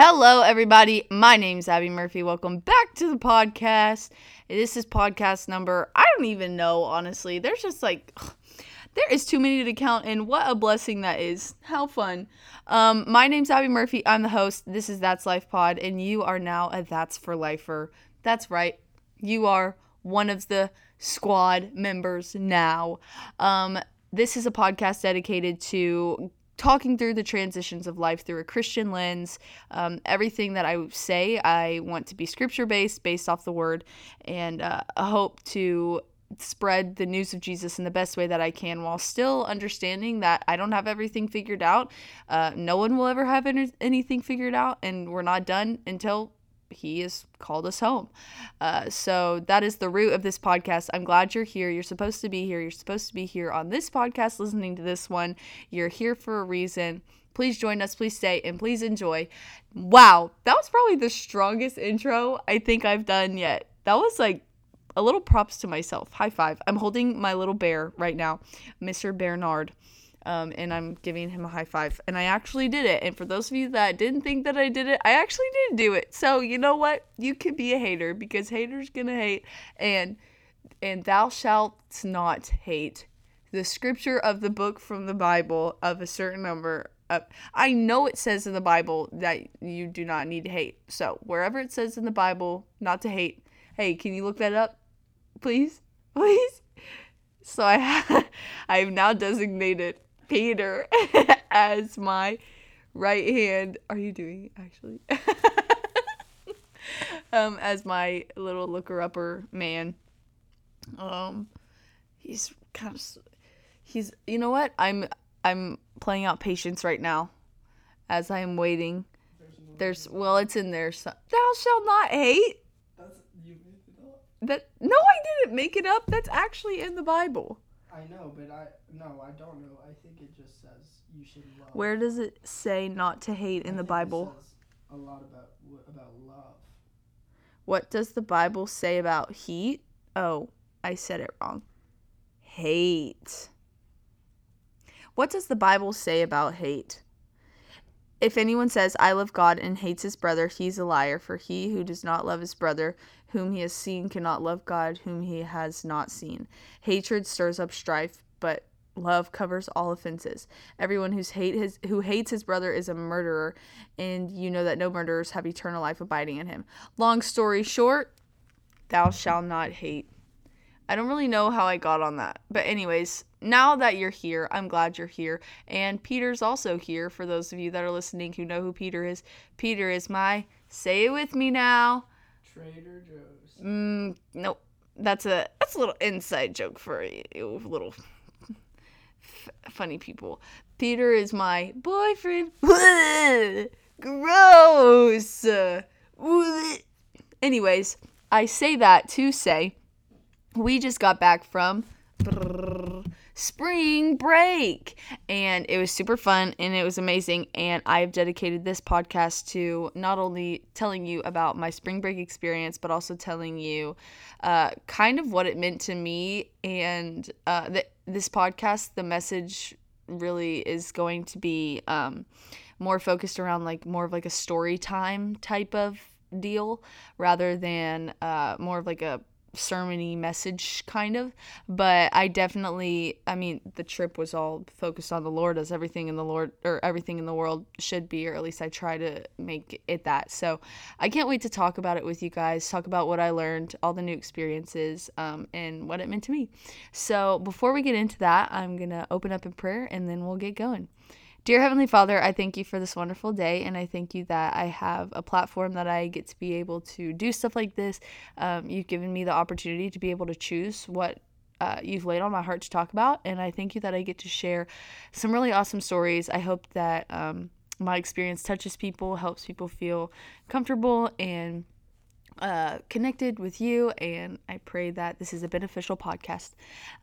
Hello, everybody. My name's Abby Murphy. Welcome back to the podcast. This is podcast number, I don't even know, honestly. There's just like, there is too many to count, and what a blessing that is. How fun. Um, my name's Abby Murphy. I'm the host. This is That's Life Pod, and you are now a That's for Lifer. That's right. You are one of the squad members now. Um, this is a podcast dedicated to talking through the transitions of life through a Christian lens. Um, everything that I say, I want to be scripture based, based off the word, and uh, hope to spread the news of Jesus in the best way that I can while still understanding that I don't have everything figured out. Uh, no one will ever have any- anything figured out, and we're not done until he has called us home. Uh, so that is the root of this podcast. I'm glad you're here. You're supposed to be here. You're supposed to be here on this podcast, listening to this one. You're here for a reason. Please join us. Please stay and please enjoy. Wow, that was probably the strongest intro I think I've done yet. That was like a little props to myself. High five. I'm holding my little bear right now, Mr. Bernard. Um, and I'm giving him a high five. And I actually did it. And for those of you that didn't think that I did it, I actually did do it. So you know what? You can be a hater because haters gonna hate. And and thou shalt not hate. The scripture of the book from the Bible of a certain number of I know it says in the Bible that you do not need to hate. So wherever it says in the Bible not to hate, hey, can you look that up? Please? Please? So I I have now designated Peter as my right hand. Are you doing it actually? um, as my little looker upper man. Um, he's kind of, he's. You know what? I'm I'm playing out patience right now, as I am waiting. There's well, it's in there. So, Thou shalt not hate. That's you made it up. That no, I didn't make it up. That's actually in the Bible. I know, but I no, I don't know. I think it just says you should love. Where does it say not to hate I in the think it Bible? a lot about about love. What does the Bible say about heat? Oh, I said it wrong. Hate. What does the Bible say about hate? If anyone says, I love God and hates his brother, he's a liar, for he who does not love his brother whom he has seen cannot love God whom he has not seen. Hatred stirs up strife, but love covers all offenses. Everyone who's hate his who hates his brother is a murderer, and you know that no murderers have eternal life abiding in him. Long story short, thou shalt not hate. I don't really know how I got on that. But anyways, now that you're here, I'm glad you're here. And Peter's also here for those of you that are listening who know who Peter is. Peter is my say it with me now. Trader Joe's. Mm, nope. That's a that's a little inside joke for you little f- funny people. Peter is my boyfriend. Gross. Anyways, I say that to say we just got back from spring break. And it was super fun and it was amazing. And i've dedicated this podcast to not only telling you about my spring break experience but also telling you uh, kind of what it meant to me. And uh, th- this podcast the message really is going to be um, more focused around like more of like a story time type of deal rather than uh, more of like a sermony message kind of. But i definitely i mean the trip was all focused on the lord as everything in the lord or everything in the world should be or at least i try to make it that. So i can't wait to talk about it with you guys talk about what i learned all the new experiences um, and what it meant to me. So before we get into that i'm gonna open up in prayer and then we'll get going Dear Heavenly Father, I thank you for this wonderful day, and I thank you that I have a platform that I get to be able to do stuff like this. Um, you've given me the opportunity to be able to choose what uh, you've laid on my heart to talk about, and I thank you that I get to share some really awesome stories. I hope that um, my experience touches people, helps people feel comfortable, and uh, connected with you, and I pray that this is a beneficial podcast.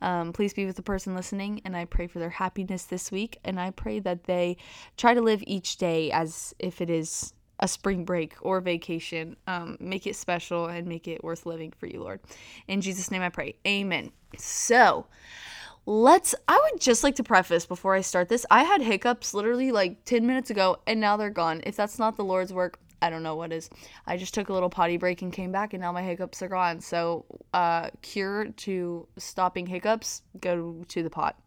Um, please be with the person listening, and I pray for their happiness this week, and I pray that they try to live each day as if it is a spring break or vacation. Um, make it special and make it worth living for you, Lord. In Jesus' name I pray. Amen. So, let's i would just like to preface before i start this i had hiccups literally like 10 minutes ago and now they're gone if that's not the lord's work I don't know what is. I just took a little potty break and came back, and now my hiccups are gone. So, uh, cure to stopping hiccups, go to the pot.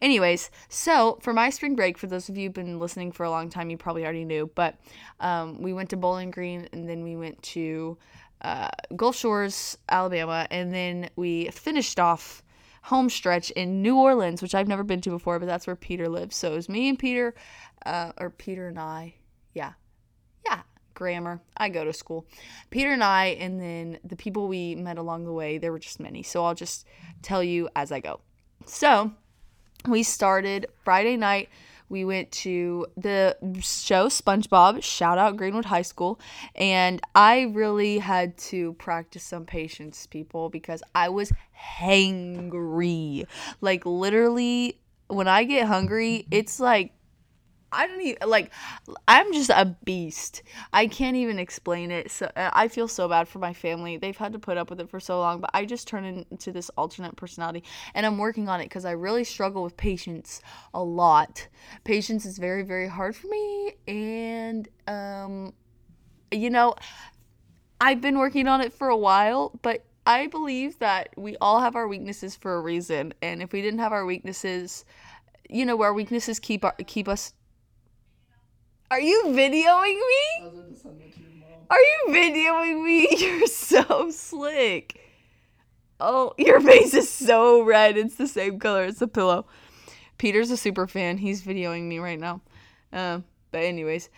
Anyways, so for my spring break, for those of you who've been listening for a long time, you probably already knew, but um, we went to Bowling Green, and then we went to uh, Gulf Shores, Alabama, and then we finished off home stretch in New Orleans, which I've never been to before, but that's where Peter lives. So it was me and Peter, uh, or Peter and I. Yeah. Yeah. Grammar. I go to school. Peter and I, and then the people we met along the way, there were just many. So I'll just tell you as I go. So we started Friday night. We went to the show SpongeBob, shout out Greenwood High School, and I really had to practice some patience, people, because I was hangry. Like, literally, when I get hungry, it's like I don't even like I'm just a beast. I can't even explain it. So uh, I feel so bad for my family. They've had to put up with it for so long, but I just turn into this alternate personality and I'm working on it cuz I really struggle with patience a lot. Patience is very very hard for me and um you know, I've been working on it for a while, but I believe that we all have our weaknesses for a reason, and if we didn't have our weaknesses, you know, our weaknesses keep our, keep us are you videoing me? Are you videoing me? You're so slick. Oh, your face is so red. It's the same color as the pillow. Peter's a super fan. He's videoing me right now. Um, but anyways,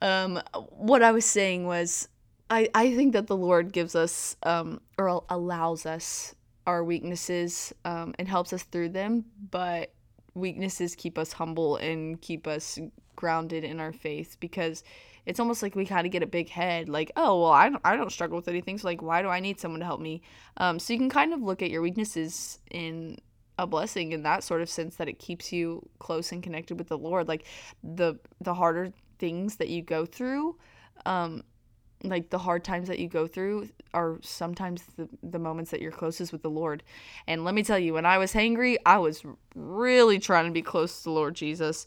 um, what I was saying was, I I think that the Lord gives us um or allows us our weaknesses um and helps us through them, but weaknesses keep us humble and keep us grounded in our faith because it's almost like we kind of get a big head like oh well I don't, I don't struggle with anything so like why do i need someone to help me? Um, so you can kind of look at your weaknesses in a blessing in that sort of sense that it keeps you close and connected with the lord. Like the the harder things that you go through um, like the hard times that you go through are sometimes the, the moments that you're closest with the lord. And let me tell you when i was hangry i was really trying to be close to the lord jesus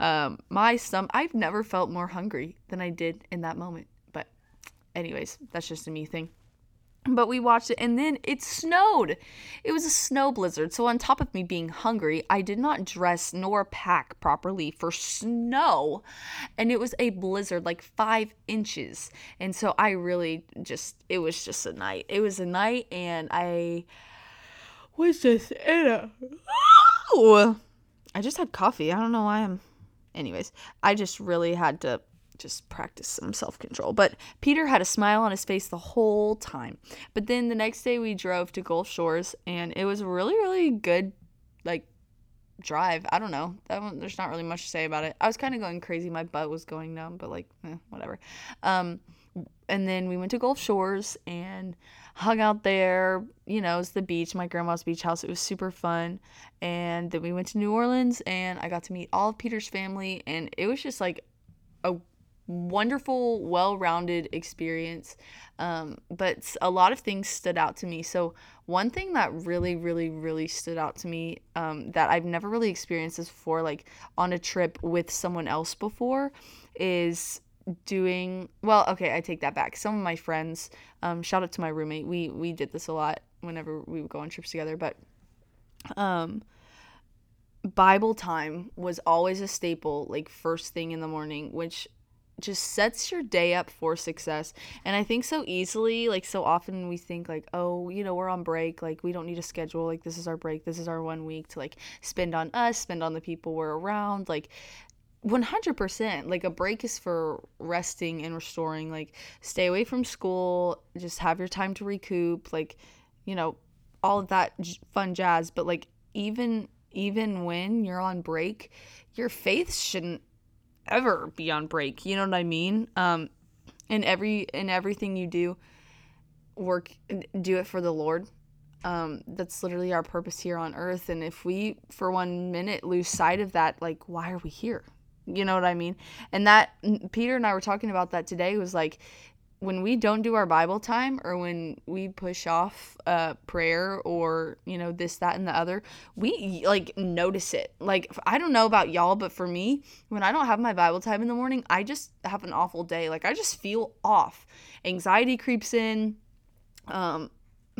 um, my stomach, I've never felt more hungry than I did in that moment. But, anyways, that's just a me thing. But we watched it and then it snowed. It was a snow blizzard. So, on top of me being hungry, I did not dress nor pack properly for snow. And it was a blizzard, like five inches. And so, I really just, it was just a night. It was a night and I was just in a. I just had coffee. I don't know why I'm anyways, I just really had to just practice some self control. But Peter had a smile on his face the whole time. But then the next day we drove to Gulf Shores and it was a really, really good, like, drive. I don't know. there's not really much to say about it. I was kind of going crazy. My butt was going numb, but like, eh, whatever. Um, and then we went to Gulf Shores and hung out there. You know, it's the beach, my grandma's beach house. It was super fun. And then we went to New Orleans and I got to meet all of Peter's family. And it was just like a wonderful, well rounded experience. Um, but a lot of things stood out to me. So, one thing that really, really, really stood out to me um, that I've never really experienced this before, like on a trip with someone else before, is doing well okay i take that back. Some of my friends um, shout out to my roommate. We we did this a lot whenever we would go on trips together but um bible time was always a staple like first thing in the morning which just sets your day up for success. And i think so easily like so often we think like oh you know we're on break like we don't need a schedule like this is our break this is our one week to like spend on us spend on the people we're around like 100% like a break is for resting and restoring like stay away from school just have your time to recoup like you know all of that fun jazz. But like even even when you're on break your faith shouldn't ever be on break you know what i mean? Um in every in everything you do work do it for the lord. Um that's literally our purpose here on earth. And if we for one minute lose sight of that like why are we here you know what I mean? And that Peter and I were talking about that today was like when we don't do our Bible time or when we push off uh, prayer or, you know, this, that, and the other, we like notice it. Like, I don't know about y'all, but for me, when I don't have my Bible time in the morning, I just have an awful day. Like, I just feel off. Anxiety creeps in. Um,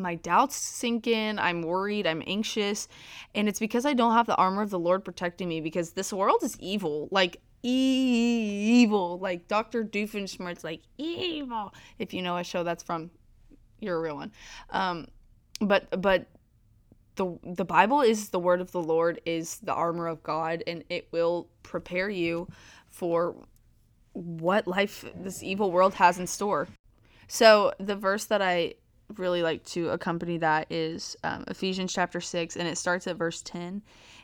my doubts sink in. I'm worried. I'm anxious. And it's because I don't have the armor of the Lord protecting me because this world is evil. Like, evil. Like Dr. Doofenshmirtz, like evil. If you know a show that's from, you're a real one. Um, but but the the Bible is the word of the Lord, is the armor of God, and it will prepare you for what life this evil world has in store. So the verse that I really like to accompany that is um, Ephesians chapter 6 and it starts at verse 10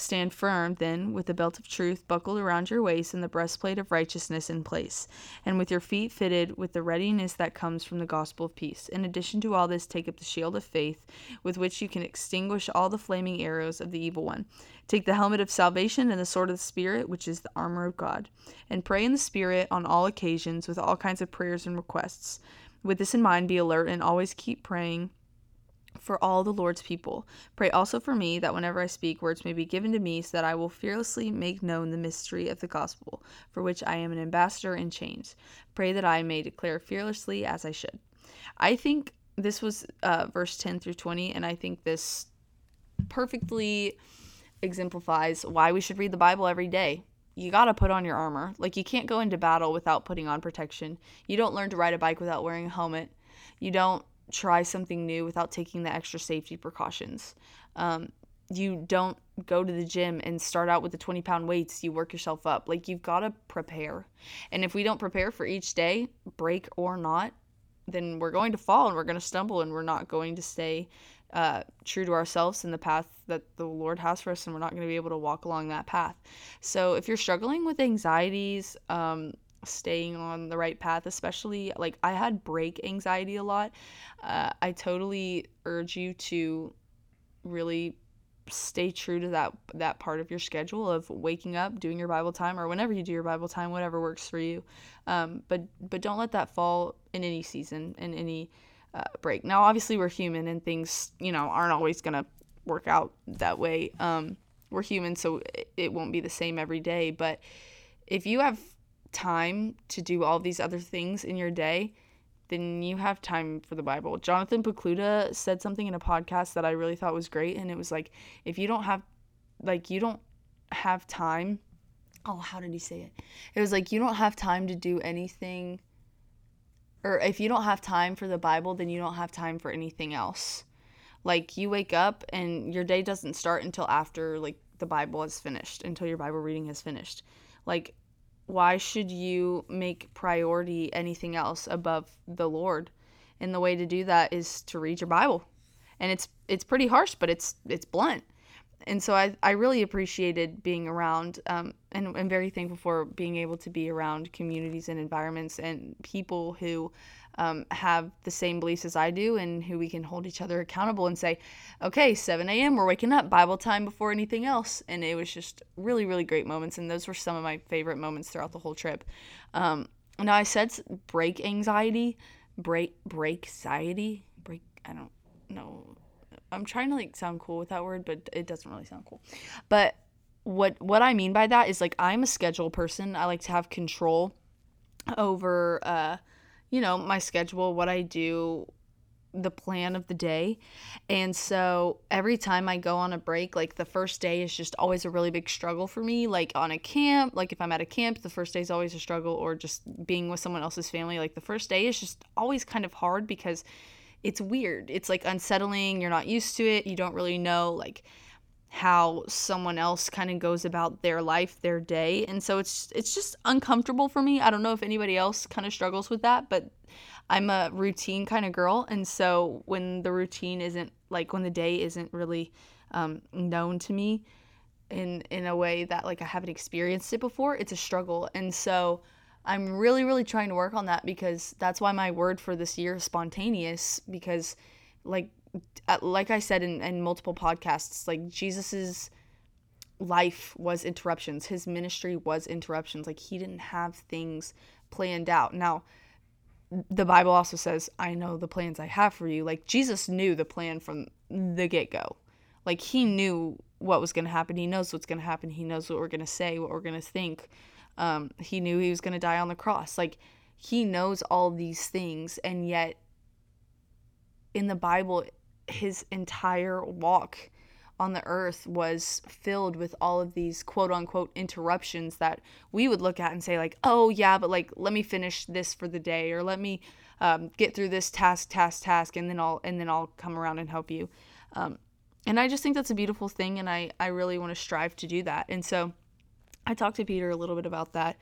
Stand firm, then, with the belt of truth buckled around your waist and the breastplate of righteousness in place, and with your feet fitted with the readiness that comes from the gospel of peace. In addition to all this, take up the shield of faith, with which you can extinguish all the flaming arrows of the evil one. Take the helmet of salvation and the sword of the Spirit, which is the armor of God, and pray in the Spirit on all occasions with all kinds of prayers and requests. With this in mind, be alert and always keep praying for all the Lord's people. Pray also for me that whenever I speak, words may be given to me, so that I will fearlessly make known the mystery of the gospel, for which I am an ambassador in chains. Pray that I may declare fearlessly as I should. I think this was uh, verse 10 through 20, and I think this perfectly exemplifies why we should read the Bible every day. You got to put on your armor. Like, you can't go into battle without putting on protection. You don't learn to ride a bike without wearing a helmet. You don't try something new without taking the extra safety precautions. Um, you don't go to the gym and start out with the 20 pound weights. You work yourself up. Like, you've got to prepare. And if we don't prepare for each day, break or not, then we're going to fall and we're going to stumble and we're not going to stay uh, true to ourselves in the path that the Lord has for us, and we're not going to be able to walk along that path. So, if you're struggling with anxieties, um, staying on the right path, especially like I had break anxiety a lot. Uh, I totally urge you to really stay true to that that part of your schedule of waking up, doing your Bible time, or whenever you do your Bible time, whatever works for you. Um, but but don't let that fall in any season, in any uh, break. Now, obviously, we're human, and things you know aren't always gonna work out that way. Um, we're human, so it, it won't be the same every day. But if you have time to do all these other things in your day, then you have time for the Bible. Jonathan Pokluda said something in a podcast that I really thought was great, and it was like, if you don't have, like, you don't have time. Oh, how did he say it? It was like, you don't have time to do anything, or if you don't have time for the Bible, then you don't have time for anything else. Like, you wake up and your day doesn't start until after, like, the Bible is finished, until your Bible reading is finished. Like, why should you make priority anything else above the Lord? And the way to do that is to read your Bible. And it's it's pretty harsh, but it's it's blunt. And so I, I really appreciated being around um, and I'm very thankful for being able to be around communities and environments and people who um, have the same beliefs as I do and who we can hold each other accountable and say, okay, 7 a.m., we're waking up, Bible time before anything else. And it was just really, really great moments. And those were some of my favorite moments throughout the whole trip. Um, now, I said break anxiety, break, break anxiety, break, I don't know. I'm trying to like sound cool with that word, but it doesn't really sound cool. But what what I mean by that is like I'm a schedule person. I like to have control over uh you know, my schedule, what I do, the plan of the day. And so every time I go on a break, like the first day is just always a really big struggle for me. Like on a camp, like if I'm at a camp, the first day is always a struggle, or just being with someone else's family, like the first day is just always kind of hard because it's weird. It's like unsettling. You're not used to it. You don't really know, like, how someone else kind of goes about their life, their day. And so it's it's just uncomfortable for me. I don't know if anybody else kind of struggles with that, but I'm a routine kind of girl, and so when the routine isn't like when the day isn't really um, known to me in in a way that like I haven't experienced it before, it's a struggle. And so I'm really really trying to work on that because that's why my word for this year is spontaneous because like like I said in, in multiple podcasts, like Jesus's life was interruptions. His ministry was interruptions. Like he didn't have things planned out. Now, the Bible also says, I know the plans I have for you. Like Jesus knew the plan from the get go. Like he knew what was going to happen. He knows what's going to happen. He knows what we're going to say, what we're going to think. Um, he knew he was going to die on the cross. Like he knows all these things. And yet, in the Bible, his entire walk on the earth was filled with all of these quote unquote interruptions that we would look at and say like oh yeah but like let me finish this for the day or let me um, get through this task task task and then i'll and then i'll come around and help you. Um, and i just think that's a beautiful thing and i i really want to strive to do that. And so i talked to peter a little bit about that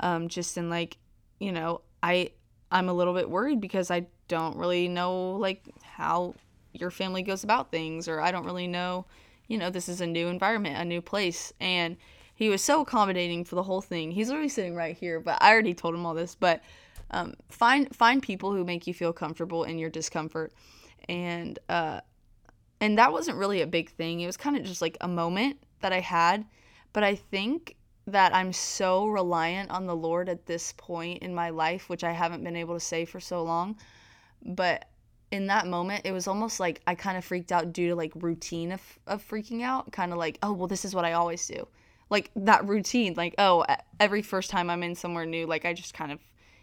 um, just in like you know i i'm a little bit worried because i don't really know like how your family goes about things or I don't really know, you know, this is a new environment, a new place. And he was so accommodating for the whole thing. He's literally sitting right here, but I already told him all this, but um, find find people who make you feel comfortable in your discomfort. And uh and that wasn't really a big thing. It was kind of just like a moment that I had, but I think that I'm so reliant on the Lord at this point in my life, which I haven't been able to say for so long. But in that moment, it was almost like I kind of freaked out due to like routine of, of freaking out. Kind of like, oh, well, this is what I always do. Like that routine, like, oh, every first time I'm in somewhere new, like I just kind of,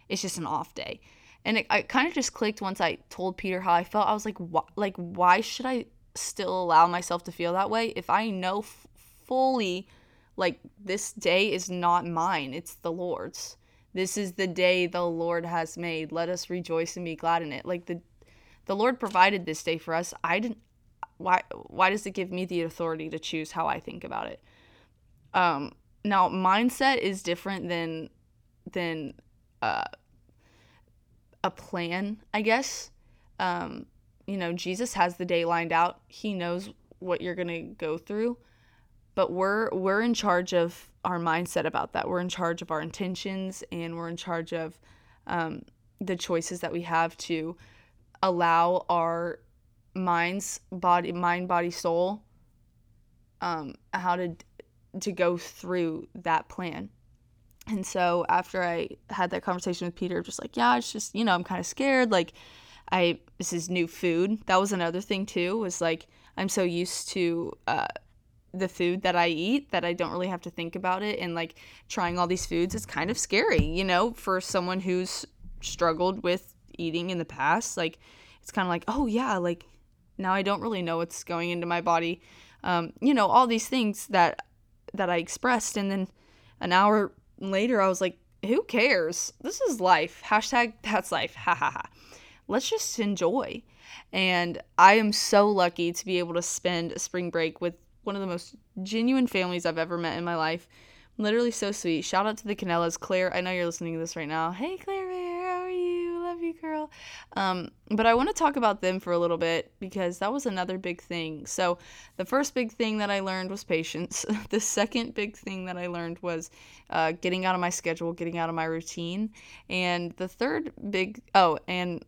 it's just an off day. And it, it kind of just clicked once I told Peter how I felt. I was like, like, why should I still allow myself to feel that way if I know f- fully, like, this day is not mine, it's the Lord's. This is the day the Lord has made. Let us rejoice and be glad in it. Like the the Lord provided this day for us. I didn't why why does it give me the authority to choose how I think about it? Um now mindset is different than than uh, a plan, I guess. Um you know, Jesus has the day lined out. He knows what you're to go through, but we're we're in charge of our mindset about that. We're in charge of our intentions and we're in charge of um, the choices that we have to allow our minds, body, mind, body, soul, um, how to to go through that plan. And so after I had that conversation with Peter, just like, yeah, it's just you know, I'm kind of scared. Like, I this is new food. That was another thing too. Was like I'm so used to. Uh, the food that I eat that I don't really have to think about it and like trying all these foods is kind of scary, you know, for someone who's struggled with eating in the past, like it's kind of like, oh yeah, like now I don't really know what's going into my body. Um, you know, all these things that that I expressed, and then an hour later, I was like, who cares? This is life. Hashtag that's life. Ha ha ha. Let's just enjoy. And I am so lucky to be able to spend a spring break with one of the most genuine families I've ever met in my life. Literally so sweet. Shout out to the Canellas. Claire, I know you're listening to this right now. Hey, Claire you, girl. Um, but I want to talk about them for a little bit because that was another big thing. So, the first big thing that I learned was patience. the second big thing that I learned was uh, getting out of my schedule, getting out of my routine. And the third big, oh, and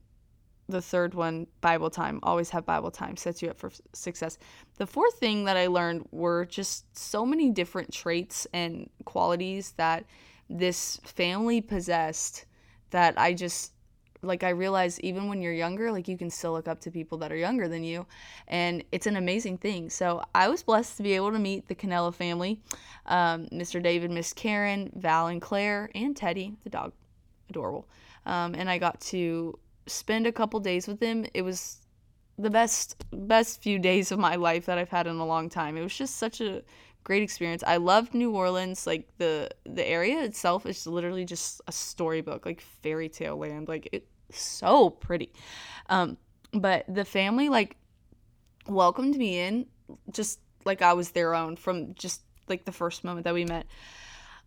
the third one, Bible time. Always have Bible time, sets you up for success. The fourth thing that I learned were just so many different traits and qualities that this family possessed that I just like I realize even when you're younger, like you can still look up to people that are younger than you, and it's an amazing thing. So I was blessed to be able to meet the Canella family, um, Mr. David, Miss Karen, Val, and Claire, and Teddy, the dog, adorable. Um, and I got to spend a couple days with them. It was the best best few days of my life that I've had in a long time. It was just such a great experience. I loved New Orleans. Like the the area itself is literally just a storybook, like fairy tale land. Like it so pretty. Um, but the family like welcomed me in just like I was their own from just like the first moment that we met.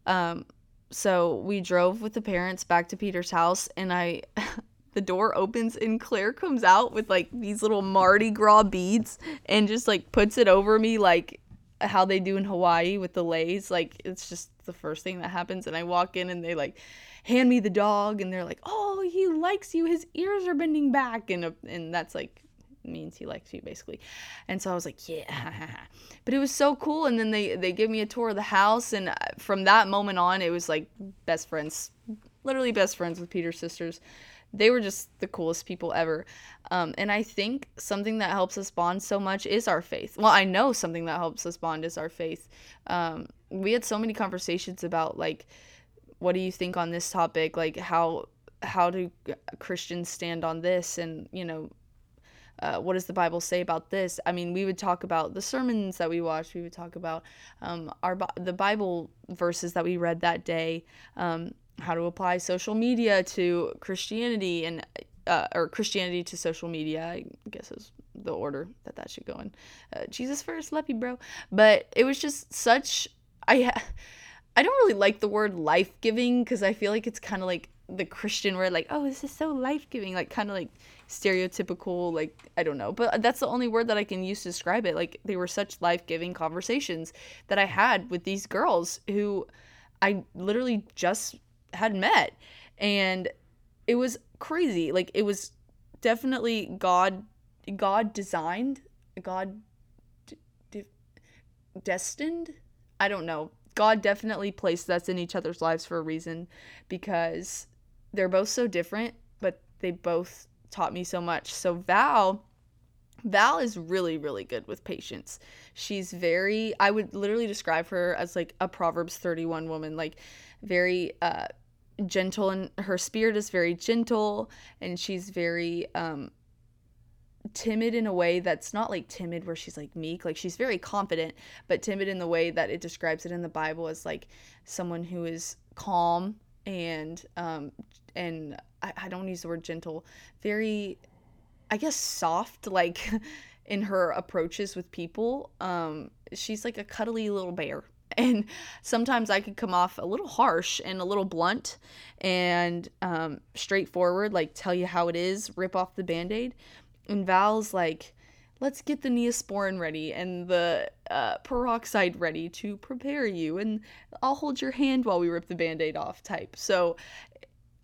Um, so we drove with the parents back to Peter's house, and I. the door opens and Claire comes out with like these little Mardi Gras beads and just like puts it over me like how they do in Hawaii with the leis. Like it's just the first thing that happens. And I walk in and they like hand me the dog and they're like, "Oh, he likes you. His ears are bending back." And uh, and that's like means he likes you basically. And so I was like, "Yeah." but it was so cool and then they they give me a tour of the house and uh, from that moment on it was like best friends. Literally best friends with Peter's sisters they were just the coolest people ever. Um, and I think something that helps us bond so much is our faith. Well, I know something that helps us bond is our faith. Um, we had so many conversations about like, what do you think on this topic? Like how how do Christians stand on this? And you know, uh, what does the Bible say about this? I mean, we would talk about the sermons that we watched. We would talk about um, our the Bible verses that we read that day. Um, how to apply social media to Christianity and uh, or Christianity to social media. I guess is the order that that should go in. Uh, Jesus first, you, bro. But it was just such. I I don't really like the word life giving because I feel like it's kind of like the Christian word, like oh, this is so life giving, like kind of like stereotypical, like I don't know. But that's the only word that I can use to describe it. Like they were such life giving conversations that I had with these girls who I literally just had met. And it was crazy. Like it was definitely god god designed god d- d- destined? I don't know. God definitely placed us in each other's lives for a reason because they're both so different but they both taught me so much. So val Val is really, really good with patience. She's very, I would literally describe her as like a Proverbs 31 woman, like very uh, gentle and her spirit is very gentle and she's very um timid in a way that's not like timid where she's like meek like she's very confident but timid in the way that it describes it in the bible as like someone who is calm and um and I, I don't use the word gentle very i guess soft like in her approaches with people. Um she's like a cuddly little bear and sometimes I could come off a little harsh and a little blunt and um, straightforward, like tell you how it is, rip off the band aid. And Val's like, let's get the neosporin ready and the uh, peroxide ready to prepare you, and I'll hold your hand while we rip the band aid off type. So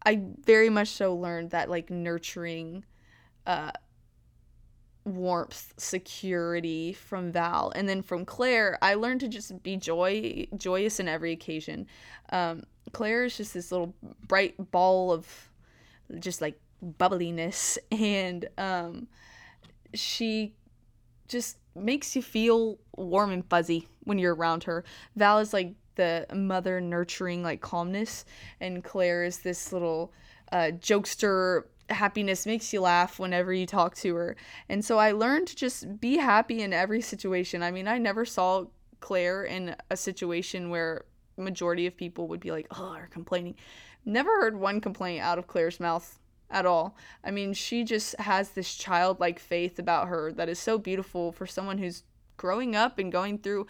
I very much so learned that like nurturing. Uh, warmth, security from Val, and then from Claire, I learned to just be joy joyous in every occasion. Um, Claire is just this little bright ball of just like bubbliness, and um, she just makes you feel warm and fuzzy when you're around her. Val is like the mother nurturing like calmness, and Claire is this little uh, jokester happiness makes you laugh whenever you talk to her. And so I learned to just be happy in every situation. I mean, I never saw Claire in a situation where majority of people would be like, "Oh, are complaining." Never heard one complaint out of Claire's mouth at all. I mean, she just has this childlike faith about her that is so beautiful for someone who's growing up and going through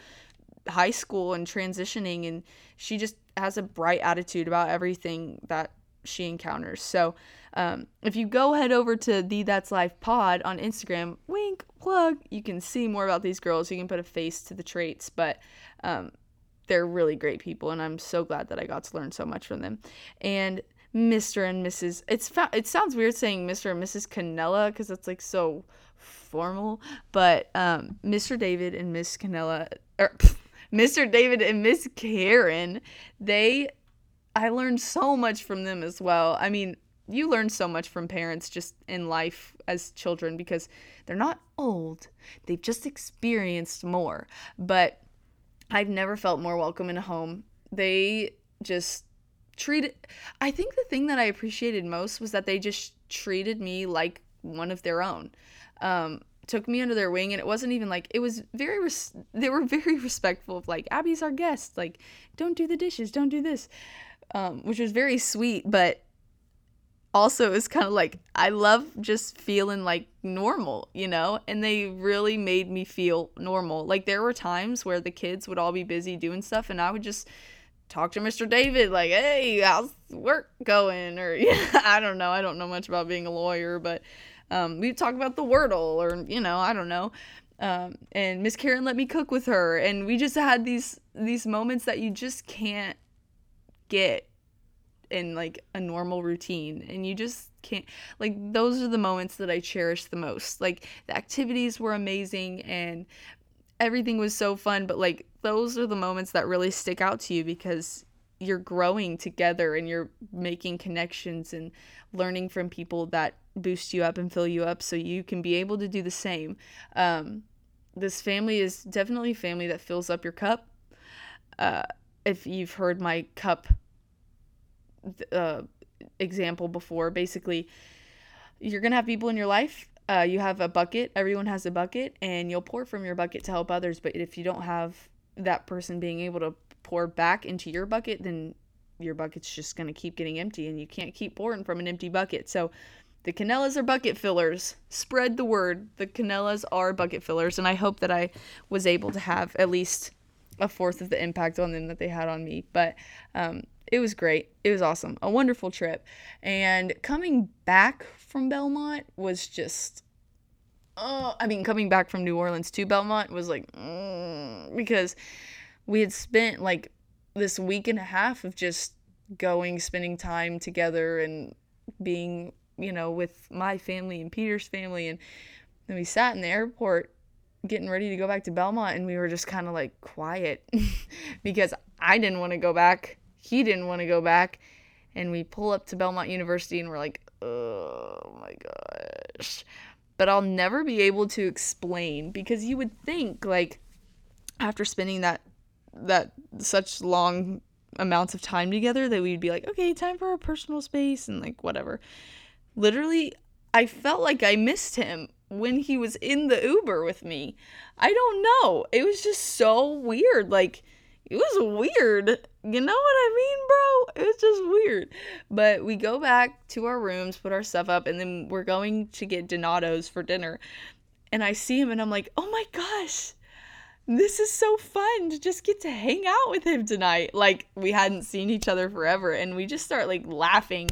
high school and transitioning and she just has a bright attitude about everything that she encounters. So, um, if you go head over to the That's Life Pod on Instagram, wink, plug, you can see more about these girls. You can put a face to the traits, but um, they're really great people, and I'm so glad that I got to learn so much from them. And Mr. and Mrs. It's it sounds weird saying Mr. and Mrs. Canella because it's like so formal, but um, Mr. David and Miss Canella, or Mr. David and Miss Karen, they I learned so much from them as well. I mean, you learn so much from parents just in life as children because they're not old. They've just experienced more. But I've never felt more welcome in a home. They just treated I think the thing that I appreciated most was that they just treated me like one of their own. Um, took me under their wing and it wasn't even like it was very res- they were very respectful of like Abby's our guest like don't do the dishes don't do this um, which was very sweet but also is kind of like I love just feeling like normal, you know? And they really made me feel normal. Like there were times where the kids would all be busy doing stuff and I would just talk to Mr. David like, "Hey, how's work going?" or yeah, I don't know. I don't know much about being a lawyer, but um, we'd talk about the Wordle or you know, I don't know. Um, and Miss Karen let me cook with her and we just had these these moments that you just can't get in like a normal routine and you just can't like those are the moments that I cherish the most. Like the activities were amazing and everything was so fun, but like those are the moments that really stick out to you because you're growing together and you're making connections and learning from people that boost you up and fill you up so you can be able to do the same. Um, this family is definitely a family that fills up your cup. Uh, if you've heard my cup uh, example before. Basically, you're gonna have people in your life. Uh, you have a bucket. Everyone has a bucket, and you'll pour from your bucket to help others. But if you don't have that person being able to pour back into your bucket, then your bucket's just gonna keep getting empty, and you can't keep pouring from an empty bucket. So. The Canellas are bucket fillers. Spread the word. The Canellas are bucket fillers, and I hope that I was able to have at least a fourth of the impact on them that they had on me. But um, it was great. It was awesome. A wonderful trip. And coming back from Belmont was just oh, I mean coming back from New Orleans to Belmont was like mm, because we had spent like this week and a half of just going spending time together and being, you know, with my family and Peter's family and then we sat in the airport getting ready to go back to Belmont and we were just kind of like quiet because I didn't want to go back he didn't want to go back. And we pull up to Belmont University and we're like, oh my gosh. But I'll never be able to explain because you would think like after spending that that such long amounts of time together that we'd be like, okay, time for our personal space and like whatever. Literally, I felt like I missed him when he was in the Uber with me. I don't know. It was just so weird. Like it was weird. You know what I mean, bro? It was just weird. But we go back to our rooms, put our stuff up, and then we're going to get Donato's for dinner. And I see him and I'm like, oh my gosh, this is so fun to just get to hang out with him tonight. Like, we hadn't seen each other forever. And we just start like laughing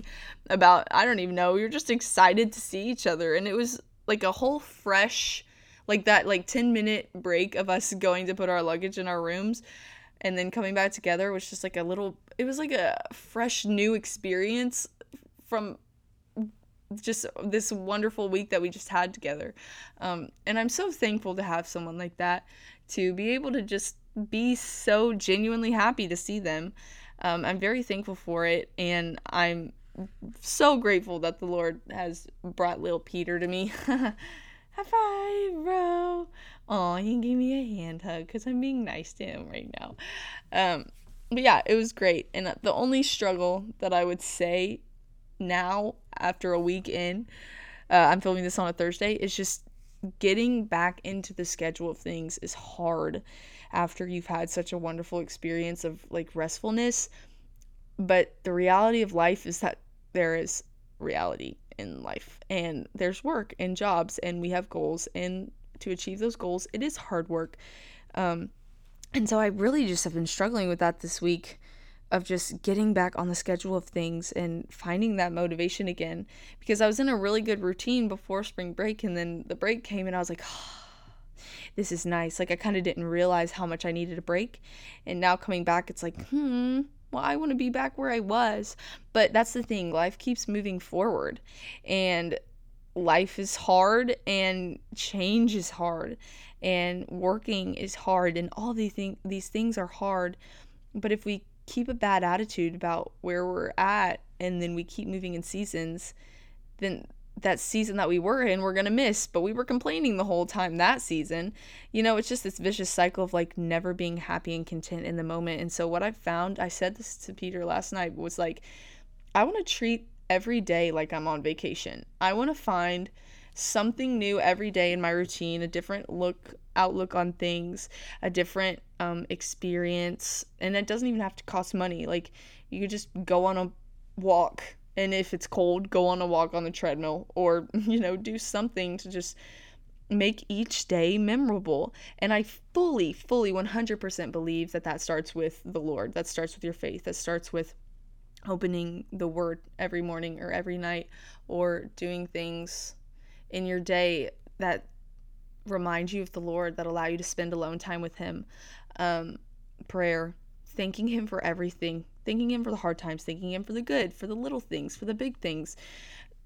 about, I don't even know, we were just excited to see each other. And it was like a whole fresh, like that, like 10 minute break of us going to put our luggage in our rooms and then coming back together was just like a little it was like a fresh new experience from just this wonderful week that we just had together. Um, and i'm so thankful to have someone like that to be able to just be so genuinely happy to see them. Um, i'm very thankful for it and i'm so grateful that the lord has brought little peter to me. High five bro Oh, he gave me a hand hug because I'm being nice to him right now. Um, but yeah, it was great. And the only struggle that I would say now, after a week in, uh, I'm filming this on a Thursday, is just getting back into the schedule of things is hard after you've had such a wonderful experience of like restfulness. But the reality of life is that there is reality in life and there's work and jobs and we have goals and to achieve those goals. It is hard work. Um, and so I really just have been struggling with that this week of just getting back on the schedule of things and finding that motivation again because I was in a really good routine before spring break and then the break came and I was like, oh, this is nice. Like I kind of didn't realize how much I needed a break. And now coming back, it's like, hmm, well, I want to be back where I was. But that's the thing, life keeps moving forward. And life is hard and change is hard and working is hard and all these things these things are hard. But if we keep a bad attitude about where we're at and then we keep moving in seasons then that season that we were in we're going to miss. But we were complaining the whole time that season. You know it's just this vicious cycle of like never being happy and content in the moment. And so what i found i said this to peter last night was like i want to treat every day like I'm on vacation. I want to find something new every day in my routine, a different look outlook on things, a different um, experience, and it doesn't even have to cost money. Like you just go on a walk And if it's cold, go on a walk on the treadmill or, you know, do something to just make each day memorable. And I fully, fully 100% believe that that starts with the Lord. That starts with your faith. That starts with opening the word every morning or every night or doing things in your day that remind you of the Lord, that allow you to spend alone time with Him. Um, prayer, thanking Him for everything, thanking Him for the hard times, thanking Him for the good, for the little things, for the big things.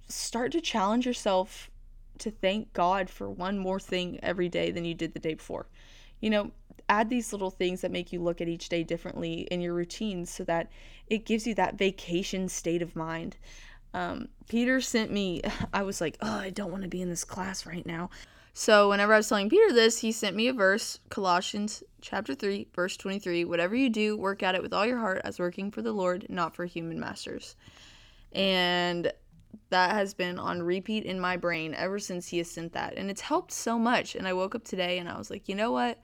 Start to challenge yourself to thank God for one more thing every day than you did the day before. You know, add these little things that make you look at each day differently in your routines so that it gives you that vacation state of mind. Um, Peter sent me, I was like, oh, I don't want to be in this class right now. So whenever I was telling Peter this, he sent me a verse, Colossians chapter 3, verse 23. Whatever you do, work at it with all your heart as working for the Lord, not for human masters. And that has been on repeat in my brain ever since he has sent that. And it's helped so much. And I woke up today and I was like, you know what?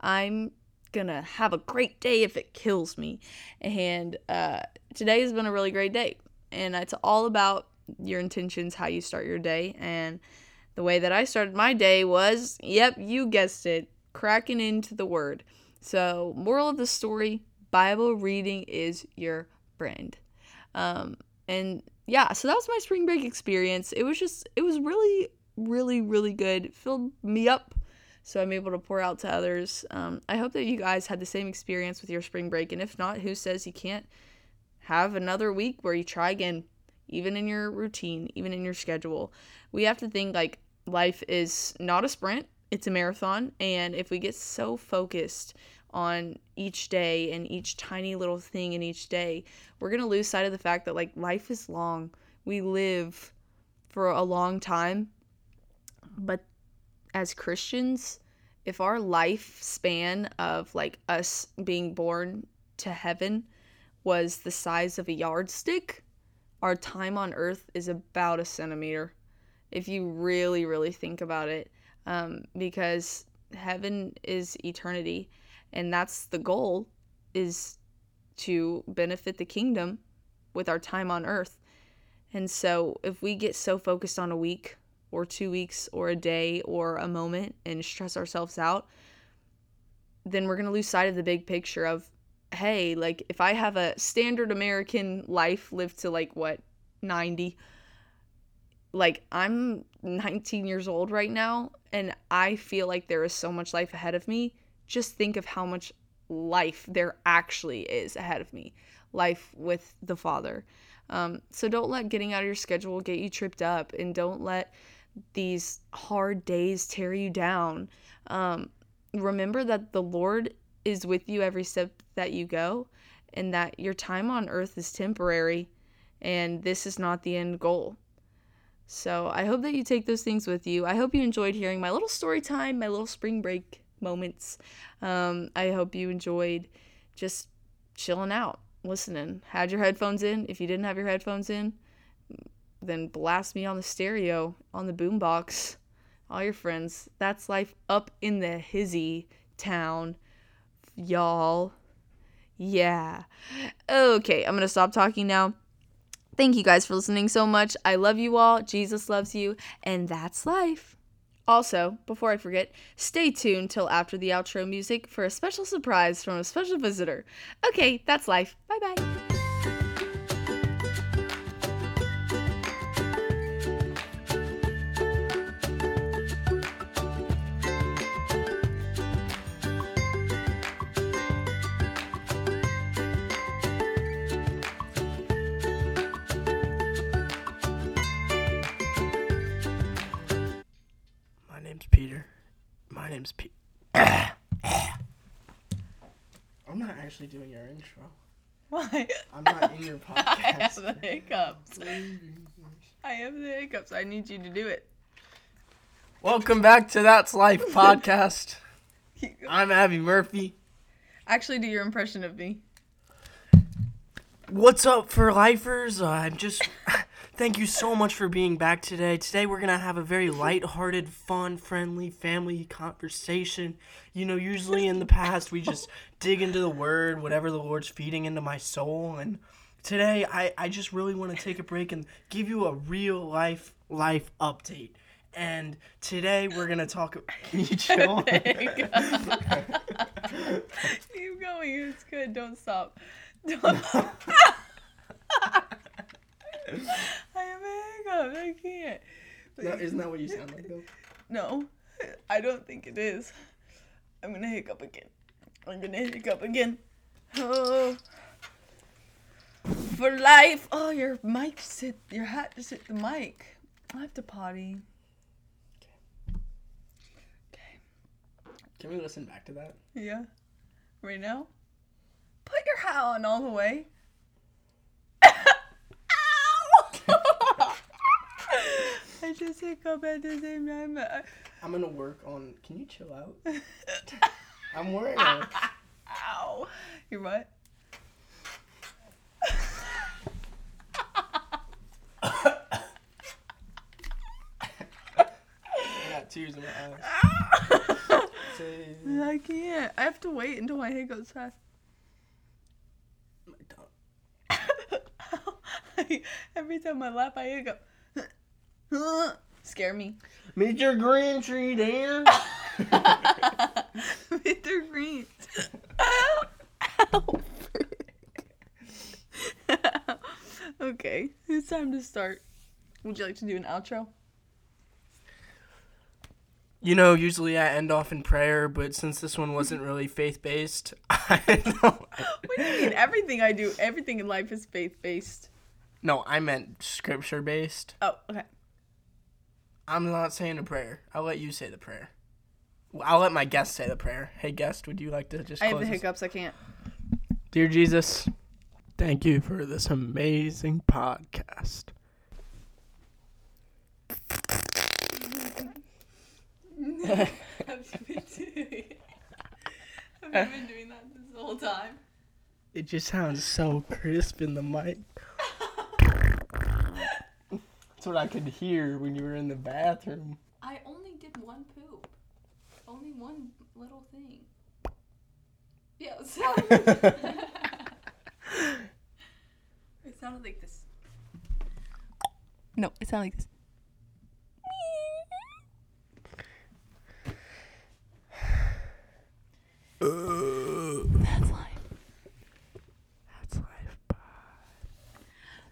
I'm gonna have a great day if it kills me. And uh, today has been a really great day. And it's all about your intentions, how you start your day. And the way that I started my day was, yep, you guessed it, cracking into the word. So, moral of the story Bible reading is your friend. Um, and yeah, so that was my spring break experience. It was just, it was really, really, really good. Filled me up so I'm able to pour out to others. Um, I hope that you guys had the same experience with your spring break. And if not, who says you can't have another week where you try again, even in your routine, even in your schedule? We have to think like life is not a sprint, it's a marathon. And if we get so focused on each day and each tiny little thing in each day, we're going to lose sight of the fact that like life is long. We live for a long time, but as Christians, if our lifespan of like us being born to heaven was the size of a yardstick, our time on earth is about a centimeter. If you really, really think about it, um, because heaven is eternity, and that's the goal, is to benefit the kingdom with our time on earth. And so, if we get so focused on a week or two weeks or a day or a moment and stress ourselves out, then we're going to lose sight of the big picture of, hey, like if I have a standard American life lived to like what, 90, like I'm 19 years old right now and I feel like there is so much life ahead of me. Just think of how much life there actually is ahead of me life with the Father. Um, so don't let getting out of your schedule get you tripped up and don't let these hard days tear you down. Um, remember that the Lord is with you every step that you go, and that your time on earth is temporary, and this is not the end goal. So I hope that you take those things with you. I hope you enjoyed hearing my little story time, my little spring break moments. Um, I hope you enjoyed just chilling out, listening. Had your headphones in. If you didn't have your headphones in, then blast me on the stereo, on the boombox. All your friends. That's life up in the hizzy town, y'all. Yeah. Okay, I'm going to stop talking now. Thank you guys for listening so much. I love you all. Jesus loves you. And that's life. Also, before I forget, stay tuned till after the outro music for a special surprise from a special visitor. Okay, that's life. Bye bye. Name's Pete. I'm not actually doing your intro. Why? I'm not in your podcast. I have the hiccups. I have the hiccups. I need you to do it. Welcome back to That's Life podcast. I'm Abby Murphy. Actually, do your impression of me. What's up for lifers? Uh, I'm just Thank you so much for being back today. Today we're going to have a very light-hearted, fun, friendly family conversation. You know, usually in the past we just dig into the word, whatever the Lord's feeding into my soul and today I, I just really want to take a break and give you a real life life update. And today we're gonna talk. Can you chill? Keep going. It's good. Don't stop. Don't stop. I have a hiccup. I can't. no, isn't that what you sound like though? No, I don't think it is. I'm gonna hiccup again. I'm gonna hiccup again. Oh. For life. Oh, your mic hit, your hat just hit the mic. I have to potty. Okay. Can we listen back to that? Yeah. Right now? Put your hat on all the way. I just hiccup at the same time. I- I'm gonna work on. Can you chill out? I'm worried. Ow! Your what? I got tears in my eyes. I can't. I have to wait until my hiccups pass. my tongue. Every time I laugh, I hiccup. Scare me. Mr. Green Tree there. Mr. Green. okay, it's time to start. Would you like to do an outro? You know, usually I end off in prayer, but since this one wasn't really faith based, I don't. What do you mean? Everything I do, everything in life is faith based. No, I meant scripture based. Oh, okay. I'm not saying a prayer. I'll let you say the prayer. I'll let my guest say the prayer. Hey, guest, would you like to just I close have the this? hiccups. I can't. Dear Jesus, thank you for this amazing podcast. have you been doing? Have you been doing that this whole time? It just sounds so crisp in the mic. That's what I could hear when you were in the bathroom. I only did one poop. Only one little thing. Yeah, it sounded, it sounded like this. No, it sounded like this. That's life.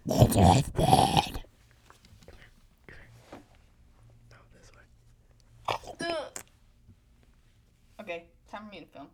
That's life. Bye. 10 mil film.